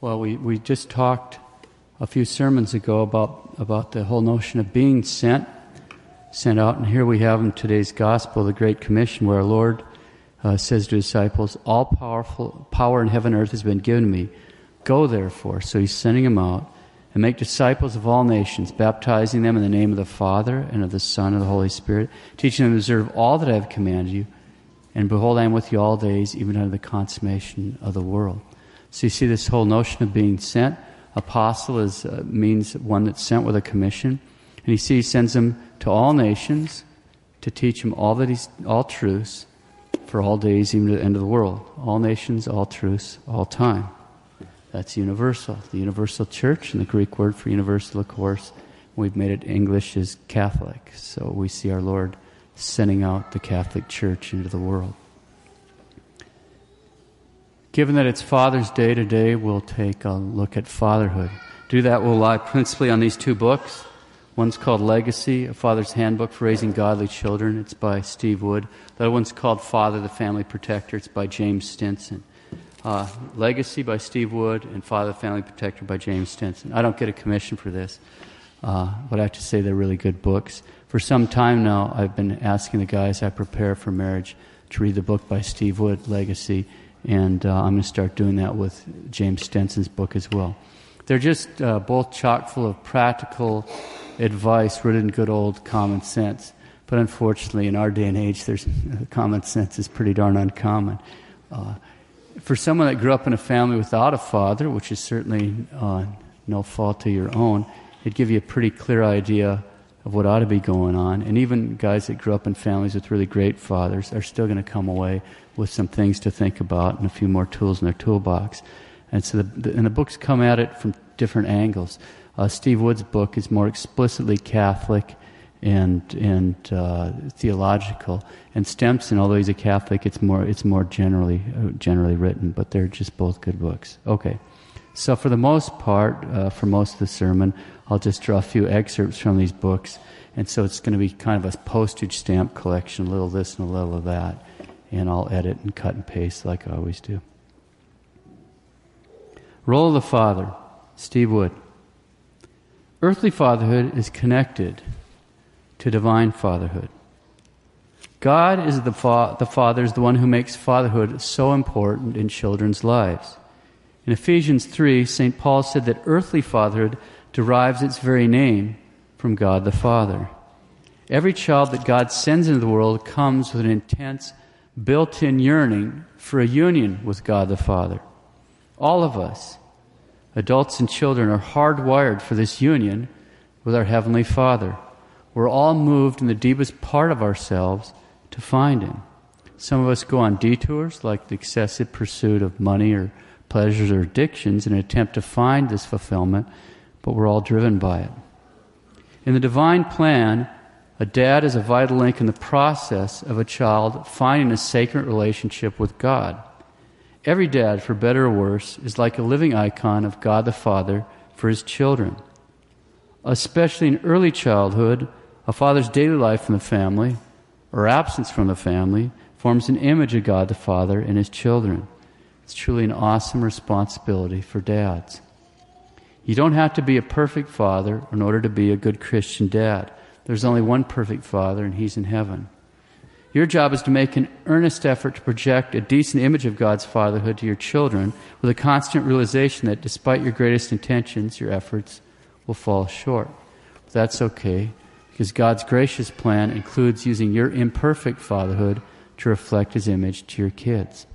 Well, we, we just talked a few sermons ago about, about the whole notion of being sent, sent out, and here we have in today's gospel the Great Commission, where our Lord uh, says to his disciples, All powerful power in heaven and earth has been given to me. Go therefore. So he's sending them out and make disciples of all nations, baptizing them in the name of the Father and of the Son and of the Holy Spirit, teaching them to observe all that I have commanded you. And behold, I am with you all days, even unto the consummation of the world. So you see this whole notion of being sent. Apostle is, uh, means one that's sent with a commission. And you see he sends them to all nations to teach them all that he's, all truths for all days, even to the end of the world. All nations, all truths, all time. That's universal. The universal church, and the Greek word for universal, of course, we've made it English is Catholic. So we see our Lord sending out the Catholic Church into the world. Given that it's Father's Day today, we'll take a look at fatherhood. Do that will lie principally on these two books. One's called Legacy, a father's handbook for raising godly children. It's by Steve Wood. The other one's called Father, the Family Protector. It's by James Stenson. Uh, Legacy by Steve Wood and Father, the Family Protector by James Stenson. I don't get a commission for this, uh, but I have to say they're really good books. For some time now, I've been asking the guys I prepare for marriage to read the book by Steve Wood, Legacy and uh, I'm going to start doing that with James Stenson's book as well. They're just uh, both chock full of practical advice rooted in good old common sense. But unfortunately, in our day and age, there's common sense is pretty darn uncommon. Uh, for someone that grew up in a family without a father, which is certainly uh, no fault of your own, it'd give you a pretty clear idea of what ought to be going on. And even guys that grew up in families with really great fathers are still going to come away with some things to think about and a few more tools in their toolbox. And so, the, and the books come at it from different angles. Uh, Steve Wood's book is more explicitly Catholic and and uh, theological. And Stenson, although he's a Catholic, it's more it's more generally uh, generally written. But they're just both good books. Okay. So for the most part, uh, for most of the sermon, I'll just draw a few excerpts from these books. And so it's going to be kind of a postage stamp collection, a little this and a little of that and I'll edit and cut and paste like I always do. Role of the Father, Steve Wood. Earthly fatherhood is connected to divine fatherhood. God is the, fa- the Father, is the one who makes fatherhood so important in children's lives. In Ephesians 3, St. Paul said that earthly fatherhood derives its very name from God the Father. Every child that God sends into the world comes with an intense built in yearning for a union with God the Father. All of us, adults and children, are hardwired for this union with our Heavenly Father. We're all moved in the deepest part of ourselves to find Him. Some of us go on detours, like the excessive pursuit of money or pleasures or addictions, in an attempt to find this fulfillment, but we're all driven by it. In the divine plan, a dad is a vital link in the process of a child finding a sacred relationship with God. Every dad, for better or worse, is like a living icon of God the Father for his children. Especially in early childhood, a father's daily life in the family, or absence from the family, forms an image of God the Father and his children. It's truly an awesome responsibility for dads. You don't have to be a perfect father in order to be a good Christian dad. There's only one perfect Father, and He's in heaven. Your job is to make an earnest effort to project a decent image of God's fatherhood to your children with a constant realization that despite your greatest intentions, your efforts will fall short. But that's okay, because God's gracious plan includes using your imperfect fatherhood to reflect His image to your kids.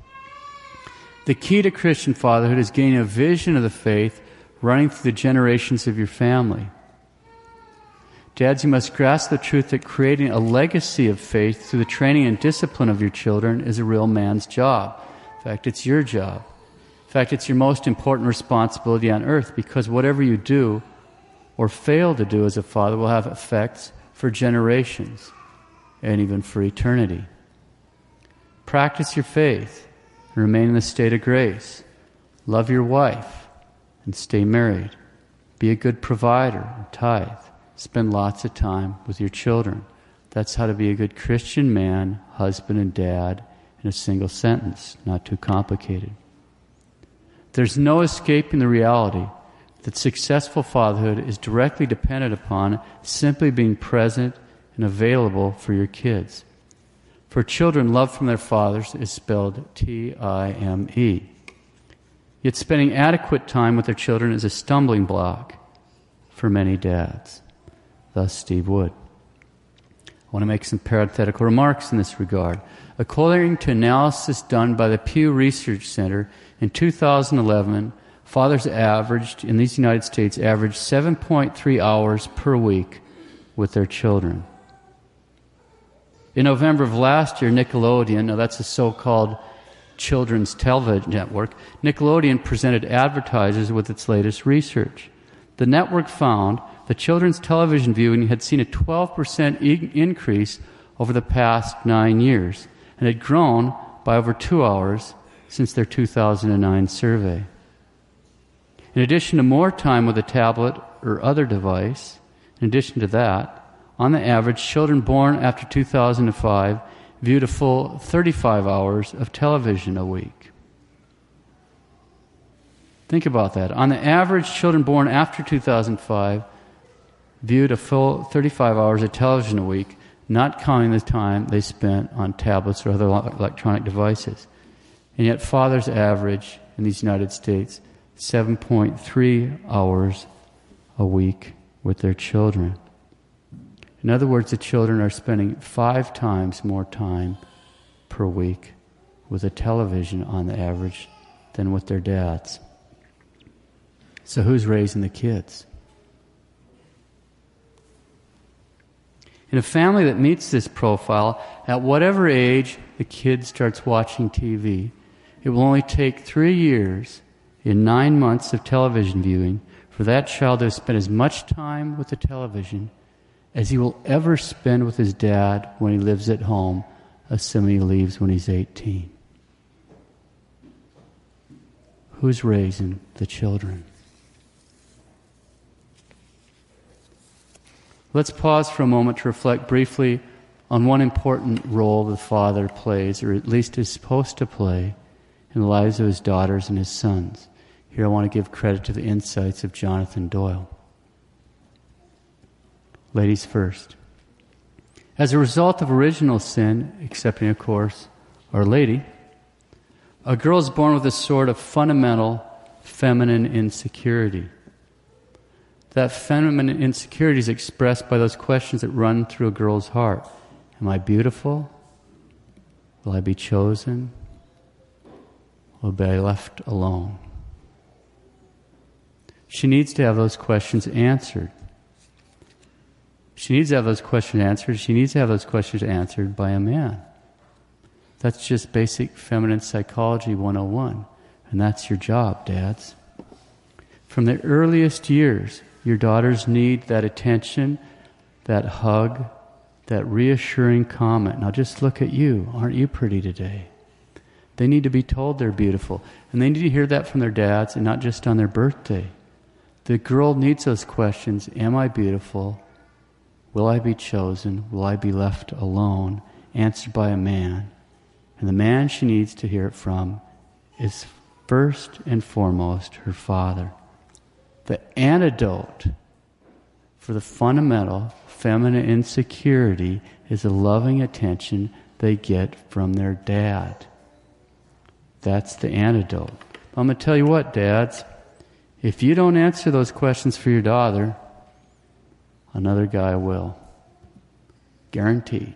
The key to Christian fatherhood is gaining a vision of the faith running through the generations of your family. Dads, you must grasp the truth that creating a legacy of faith through the training and discipline of your children is a real man's job. In fact, it's your job. In fact, it's your most important responsibility on earth because whatever you do or fail to do as a father will have effects for generations and even for eternity. Practice your faith remain in the state of grace. Love your wife and stay married. Be a good provider and tithe. Spend lots of time with your children. That's how to be a good Christian man, husband, and dad in a single sentence, not too complicated. there's no escaping the reality that successful fatherhood is directly dependent upon simply being present and available for your kids. For children, love from their fathers is spelled T I M E. Yet spending adequate time with their children is a stumbling block for many dads. Thus, Steve Wood. I want to make some parenthetical remarks in this regard. According to analysis done by the Pew Research Center in 2011, fathers averaged, in these United States, averaged 7.3 hours per week with their children. In November of last year, Nickelodeon, now that's a so called children's television network, Nickelodeon presented advertisers with its latest research. The network found that children's television viewing had seen a 12% e- increase over the past nine years and had grown by over two hours since their 2009 survey. In addition to more time with a tablet or other device, in addition to that, on the average, children born after 2005 viewed a full 35 hours of television a week. Think about that. On the average, children born after 2005 viewed a full 35 hours of television a week, not counting the time they spent on tablets or other electronic devices. And yet, fathers average in these United States 7.3 hours a week with their children. In other words, the children are spending five times more time per week with a television on the average than with their dads. So, who's raising the kids? In a family that meets this profile, at whatever age the kid starts watching TV, it will only take three years in nine months of television viewing for that child to spend as much time with the television as he will ever spend with his dad when he lives at home, assuming he leaves when he's 18. Who's raising the children? Let's pause for a moment to reflect briefly on one important role the father plays, or at least is supposed to play, in the lives of his daughters and his sons. Here I want to give credit to the insights of Jonathan Doyle. Ladies first. As a result of original sin, excepting, of course, Our Lady, a girl is born with a sort of fundamental feminine insecurity. That feminine insecurity is expressed by those questions that run through a girl's heart Am I beautiful? Will I be chosen? Will I be left alone? She needs to have those questions answered. She needs to have those questions answered. She needs to have those questions answered by a man. That's just basic feminine psychology 101. And that's your job, dads. From the earliest years, your daughters need that attention, that hug, that reassuring comment. Now just look at you. Aren't you pretty today? They need to be told they're beautiful. And they need to hear that from their dads and not just on their birthday. The girl needs those questions Am I beautiful? Will I be chosen? Will I be left alone? Answered by a man. And the man she needs to hear it from is first and foremost her father the antidote for the fundamental feminine insecurity is the loving attention they get from their dad. That's the antidote. I'm going to tell you what, dads. If you don't answer those questions for your daughter, another guy will. Guaranteed.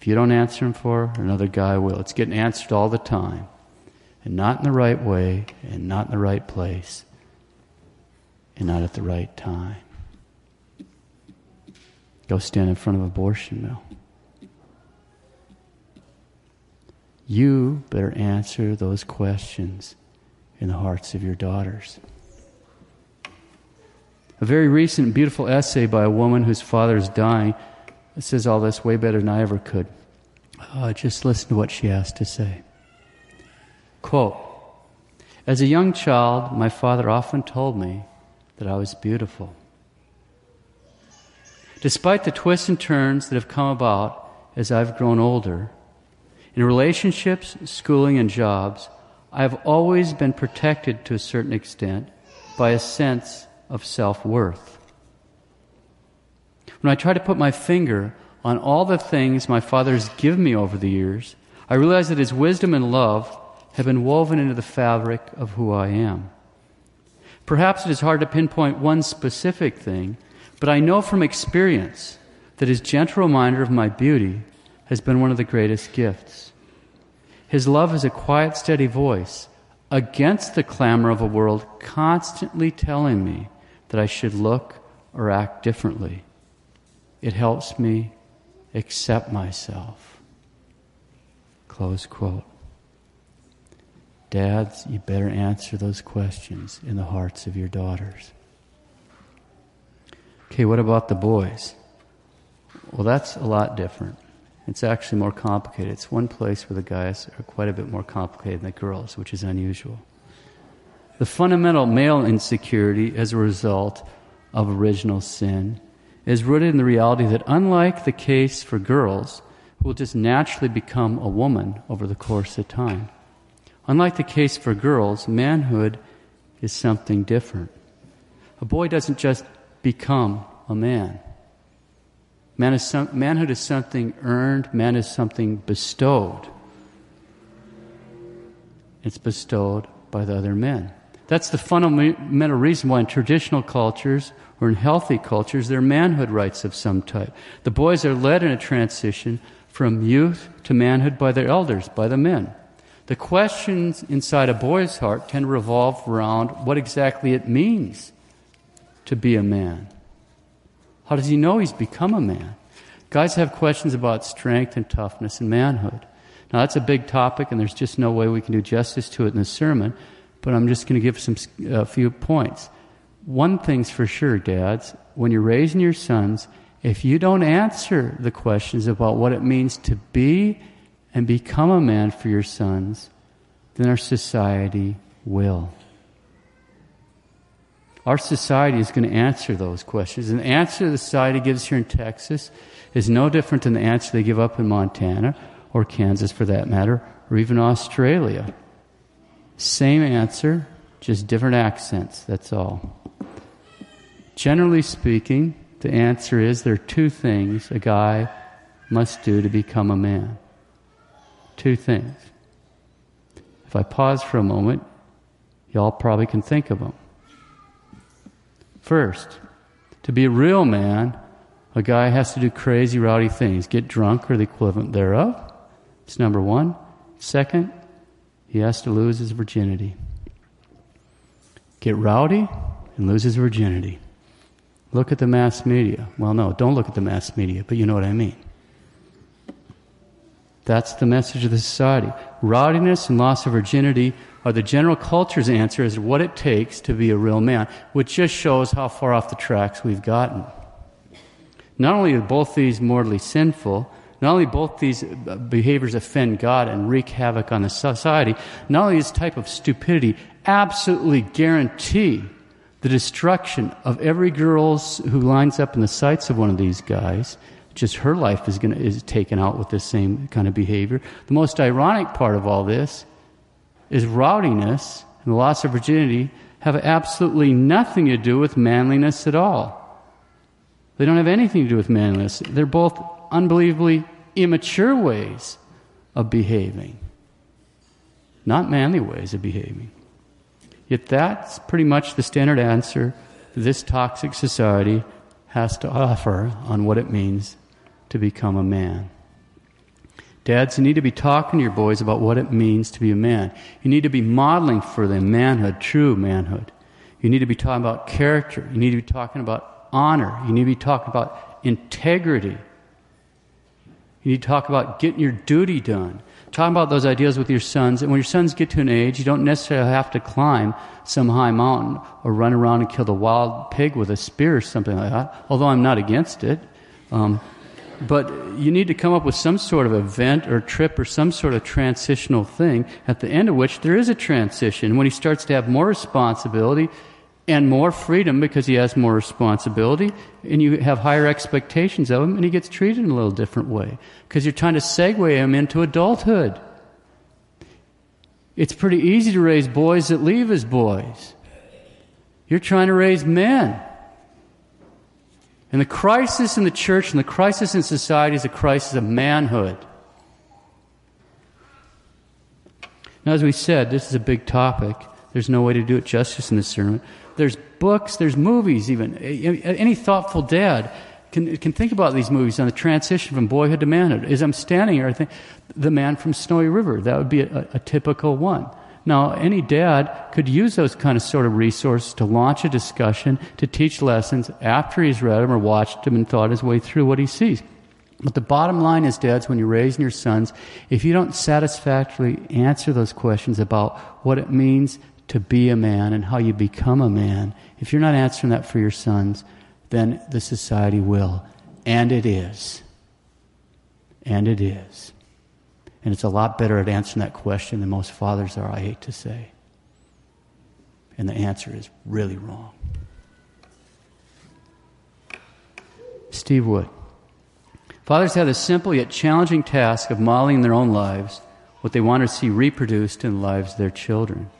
If you don't answer them for her, another guy will. It's getting answered all the time and not in the right way, and not in the right place, and not at the right time. Go stand in front of abortion mill. You better answer those questions in the hearts of your daughters. A very recent, beautiful essay by a woman whose father is dying says all this way better than I ever could. Uh, just listen to what she has to say. Quote As a young child, my father often told me that I was beautiful. Despite the twists and turns that have come about as I've grown older, in relationships, schooling, and jobs, I have always been protected to a certain extent by a sense of self worth. When I try to put my finger on all the things my Father has given me over the years, I realize that His wisdom and love have been woven into the fabric of who I am. Perhaps it is hard to pinpoint one specific thing, but I know from experience that His gentle reminder of my beauty has been one of the greatest gifts. His love is a quiet, steady voice against the clamor of a world constantly telling me that I should look or act differently. It helps me accept myself. Close quote. Dads, you better answer those questions in the hearts of your daughters. Okay, what about the boys? Well, that's a lot different. It's actually more complicated. It's one place where the guys are quite a bit more complicated than the girls, which is unusual. The fundamental male insecurity as a result of original sin is rooted in the reality that, unlike the case for girls, who will just naturally become a woman over the course of time, unlike the case for girls, manhood is something different. A boy doesn't just become a man. Man is some, manhood is something earned, man is something bestowed. It's bestowed by the other men. That's the fundamental reason why in traditional cultures or in healthy cultures there are manhood rites of some type. The boys are led in a transition from youth to manhood by their elders, by the men. The questions inside a boy's heart tend to revolve around what exactly it means to be a man. How does he know he's become a man? Guys have questions about strength and toughness and manhood. Now, that's a big topic, and there's just no way we can do justice to it in this sermon, but I'm just going to give some a few points. One thing's for sure, dads, when you're raising your sons, if you don't answer the questions about what it means to be and become a man for your sons, then our society will. Our society is going to answer those questions. And the answer the society gives here in Texas is no different than the answer they give up in Montana or Kansas for that matter, or even Australia. Same answer, just different accents, that's all. Generally speaking, the answer is there are two things a guy must do to become a man. Two things. If I pause for a moment, y'all probably can think of them. First, to be a real man, a guy has to do crazy, rowdy things. Get drunk or the equivalent thereof. It's number one. Second, he has to lose his virginity. Get rowdy and lose his virginity. Look at the mass media. Well, no, don't look at the mass media, but you know what I mean. That's the message of the society. Rowdiness and loss of virginity are the general culture's answer as to what it takes to be a real man, which just shows how far off the tracks we've gotten. Not only are both these mortally sinful, not only both these uh, behaviors offend God and wreak havoc on the society, not only this type of stupidity absolutely guarantee the destruction of every girl who lines up in the sights of one of these guys, just her life is gonna, is taken out with this same kind of behavior. The most ironic part of all this is rowdiness and the loss of virginity have absolutely nothing to do with manliness at all. They don't have anything to do with manliness. They're both unbelievably immature ways of behaving, not manly ways of behaving. Yet that's pretty much the standard answer this toxic society has to offer on what it means to become a man. Dads, you need to be talking to your boys about what it means to be a man. You need to be modeling for them manhood, true manhood. You need to be talking about character. You need to be talking about honor. You need to be talking about integrity. You need to talk about getting your duty done. Talking about those ideas with your sons. And when your sons get to an age, you don't necessarily have to climb some high mountain or run around and kill the wild pig with a spear or something like that, although I'm not against it. Um, but you need to come up with some sort of event or trip or some sort of transitional thing at the end of which there is a transition when he starts to have more responsibility and more freedom because he has more responsibility and you have higher expectations of him and he gets treated in a little different way because you're trying to segue him into adulthood It's pretty easy to raise boys that leave as boys. You're trying to raise men. And the crisis in the church and the crisis in society is a crisis of manhood. Now, as we said, this is a big topic. There's no way to do it justice in this sermon. There's books, there's movies, even. Any thoughtful dad can, can think about these movies on the transition from boyhood to manhood. As I'm standing here, I think The Man from Snowy River, that would be a, a typical one. Now, any dad could use those kind of sort of resources to launch a discussion, to teach lessons after he's read them or watched them and thought his way through what he sees. But the bottom line is, dads, when you're raising your sons, if you don't satisfactorily answer those questions about what it means to be a man and how you become a man, if you're not answering that for your sons, then the society will. And it is. And it is. And it's a lot better at answering that question than most fathers are, I hate to say. And the answer is really wrong. Steve Wood. Fathers have the simple yet challenging task of modeling in their own lives what they want to see reproduced in the lives of their children.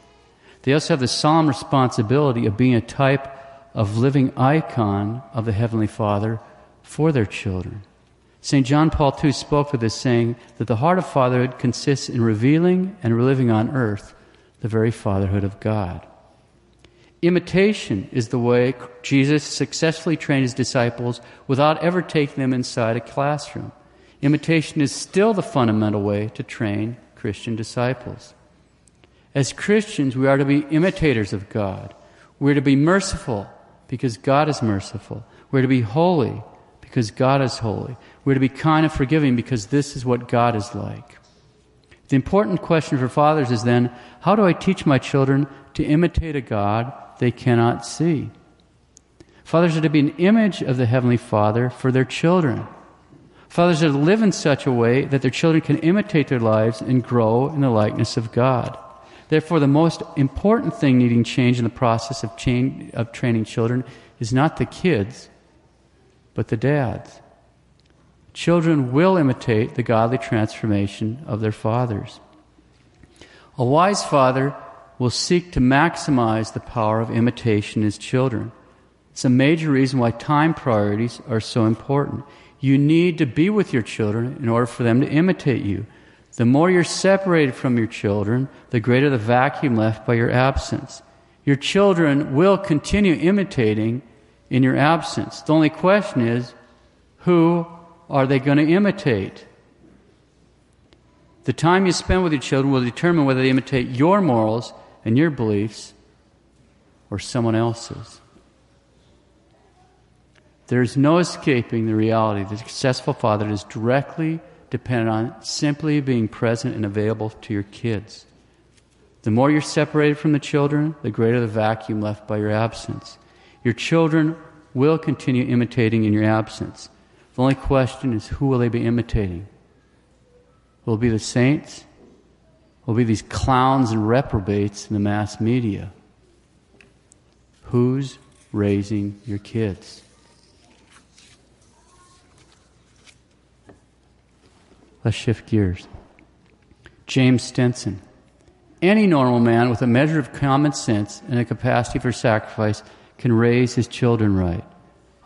They also have the solemn responsibility of being a type of living icon of the Heavenly Father for their children. St. John Paul II spoke of this, saying that the heart of fatherhood consists in revealing and reliving on earth the very fatherhood of God. Imitation is the way Jesus successfully trained his disciples without ever taking them inside a classroom. Imitation is still the fundamental way to train Christian disciples. As Christians, we are to be imitators of God. We're to be merciful because God is merciful. We're to be holy because God is holy. We're to be kind and forgiving because this is what God is like. The important question for fathers is then how do I teach my children to imitate a God they cannot see. Fathers are to be an image of the Heavenly Father for their children. Fathers are to live in such a way that their children can imitate their lives and grow in the likeness of God. Therefore, the most important thing needing change in the process of, change, of training children is not the kids, but the dads. Children will imitate the godly transformation of their fathers. A wise father will seek to maximize the power of imitation as children. It's a major reason why time priorities are so important. You need to be with your children in order for them to imitate you. The more you're separated from your children, the greater the vacuum left by your absence. Your children will continue imitating in your absence. The only question is, who are they going to imitate? The time you spend with your children will determine whether they imitate your morals and your beliefs or someone else's. There's no escaping the reality that a successful father is directly dependent on simply being present and available to your kids. The more you're separated from the children, the greater the vacuum left by your absence. Your children will continue imitating in your absence. The only question is who will they be imitating? Will be the saints will be these clowns and reprobates in the mass media. Who's raising your kids? Let's shift gears. James Stenson. Any normal man with a measure of common sense and a capacity for sacrifice can raise his children right.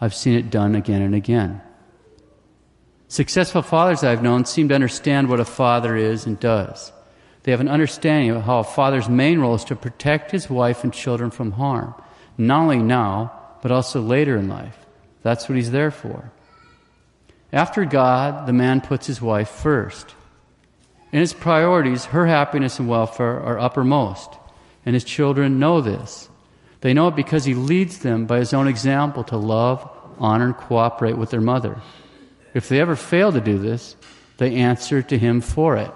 I've seen it done again and again. Successful fathers I've known seem to understand what a father is and does. They have an understanding of how a father's main role is to protect his wife and children from harm, not only now, but also later in life. That's what he's there for. After God, the man puts his wife first. In his priorities, her happiness and welfare are uppermost, and his children know this. They know it because he leads them by his own example to love, honor, and cooperate with their mother. If they ever fail to do this, they answer to him for it.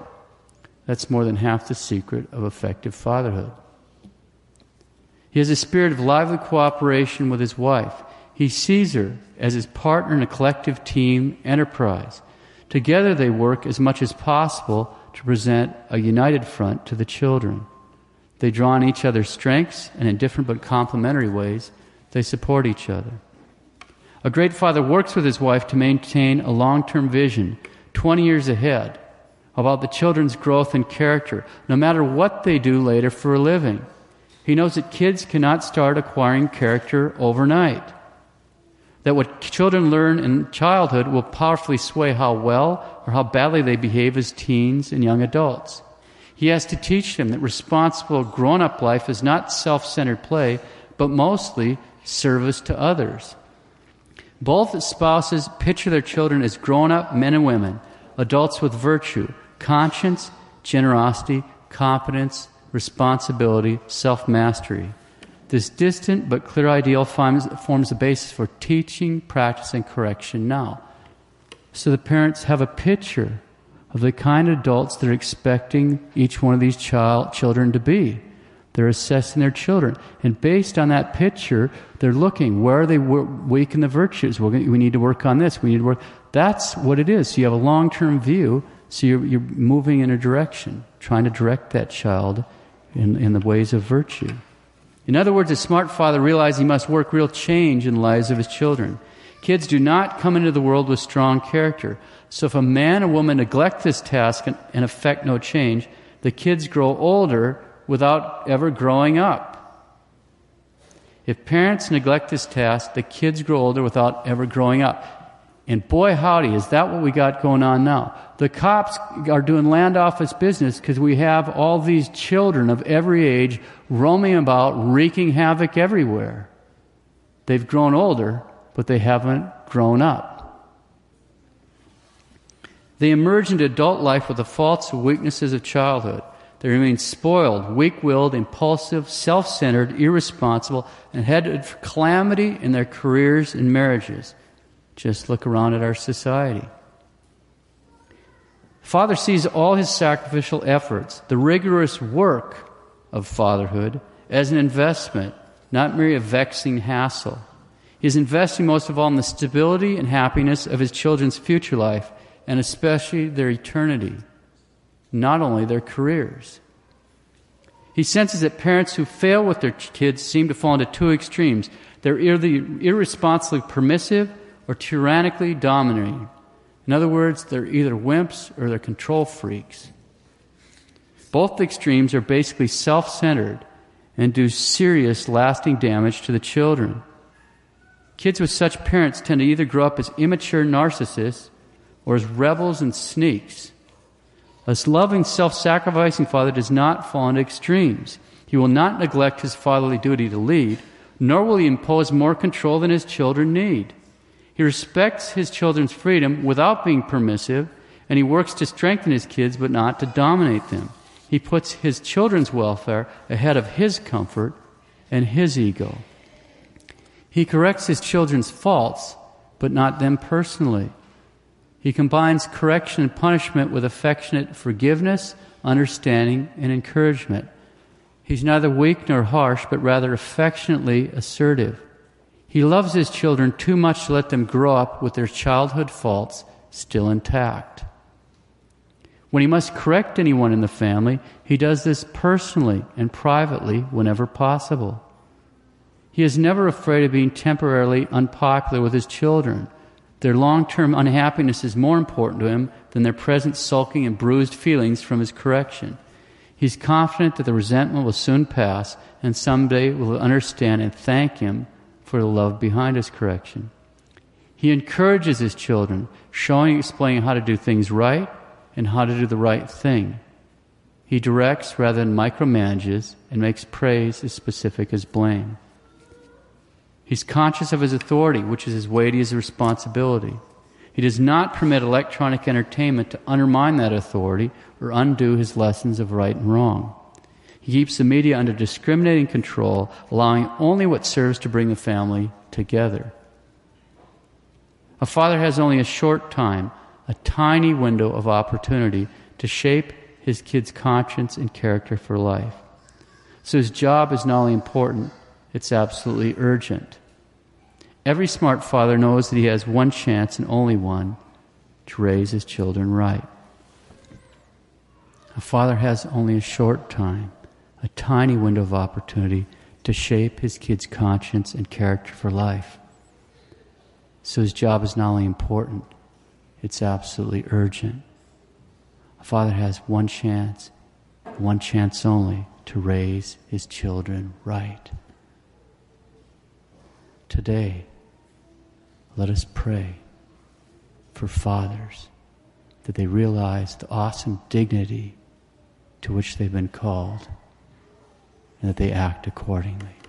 That's more than half the secret of effective fatherhood. He has a spirit of lively cooperation with his wife. He sees her as his partner in a collective team enterprise. Together they work as much as possible to present a united front to the children. They draw on each other's strengths, and in different but complementary ways, they support each other. A great father works with his wife to maintain a long term vision, 20 years ahead, about the children's growth and character, no matter what they do later for a living. He knows that kids cannot start acquiring character overnight. That what children learn in childhood will powerfully sway how well or how badly they behave as teens and young adults. He has to teach them that responsible grown up life is not self centered play, but mostly service to others. Both spouses picture their children as grown up men and women, adults with virtue, conscience, generosity, competence, responsibility, self mastery. This distant but clear ideal forms, forms the basis for teaching, practice, and correction now. So the parents have a picture of the kind of adults they're expecting each one of these child, children to be. They're assessing their children. And based on that picture, they're looking where are they weak in the virtues? we need to work on this. We need to work. That's what it is. So you have a long term view. So you're, you're moving in a direction, trying to direct that child in, in the ways of virtue. In other words, a smart father realizes he must work real change in the lives of his children. Kids do not come into the world with strong character. So if a man or woman neglect this task and, and affect no change, the kids grow older without ever growing up. If parents neglect this task, the kids grow older without ever growing up. And boy, howdy, is that what we got going on now? The cops are doing land office business because we have all these children of every age roaming about, wreaking havoc everywhere. They've grown older, but they haven't grown up. They emerge into adult life with the faults and weaknesses of childhood. They remain spoiled, weak willed, impulsive, self centered, irresponsible, and headed for calamity in their careers and marriages. Just look around at our society. Father sees all his sacrificial efforts, the rigorous work of fatherhood, as an investment, not merely a vexing hassle. He is investing most of all in the stability and happiness of his children's future life, and especially their eternity, not only their careers. He senses that parents who fail with their kids seem to fall into two extremes. They're either irresponsibly permissive or tyrannically dominating. In other words, they're either wimps or they're control freaks. Both extremes are basically self centered and do serious, lasting damage to the children. Kids with such parents tend to either grow up as immature narcissists or as rebels and sneaks. A loving, self sacrificing father does not fall into extremes. He will not neglect his fatherly duty to lead, nor will he impose more control than his children need. He respects his children's freedom without being permissive, and he works to strengthen his kids but not to dominate them. He puts his children's welfare ahead of his comfort and his ego. He corrects his children's faults, but not them personally. He combines correction and punishment with affectionate forgiveness, understanding, and encouragement. He's neither weak nor harsh, but rather affectionately assertive. He loves his children too much to let them grow up with their childhood faults still intact. When he must correct anyone in the family, he does this personally and privately whenever possible. He is never afraid of being temporarily unpopular with his children. Their long term unhappiness is more important to him than their present sulking and bruised feelings from his correction. He's confident that the resentment will soon pass and someday will understand and thank him for the love behind his correction. He encourages his children, showing, and explaining how to do things right and how to do the right thing. He directs rather than micromanages and makes praise as specific as blame. He's conscious of his authority, which is as weighty as responsibility. He does not permit electronic entertainment to undermine that authority or undo his lessons of right and wrong. He keeps the media under discriminating control, allowing only what serves to bring the family together. A father has only a short time, a tiny window of opportunity to shape his kid's conscience and character for life. So his job is not only important, it's absolutely urgent. Every smart father knows that he has one chance and only one to raise his children right. A father has only a short time a tiny window of opportunity to shape his kid's conscience and character for life. So his job is not only important, it's absolutely urgent. A father has one chance, one chance only, to raise his children right. Today, let us pray for fathers that they realize the awesome dignity to which they've been called and that they act accordingly.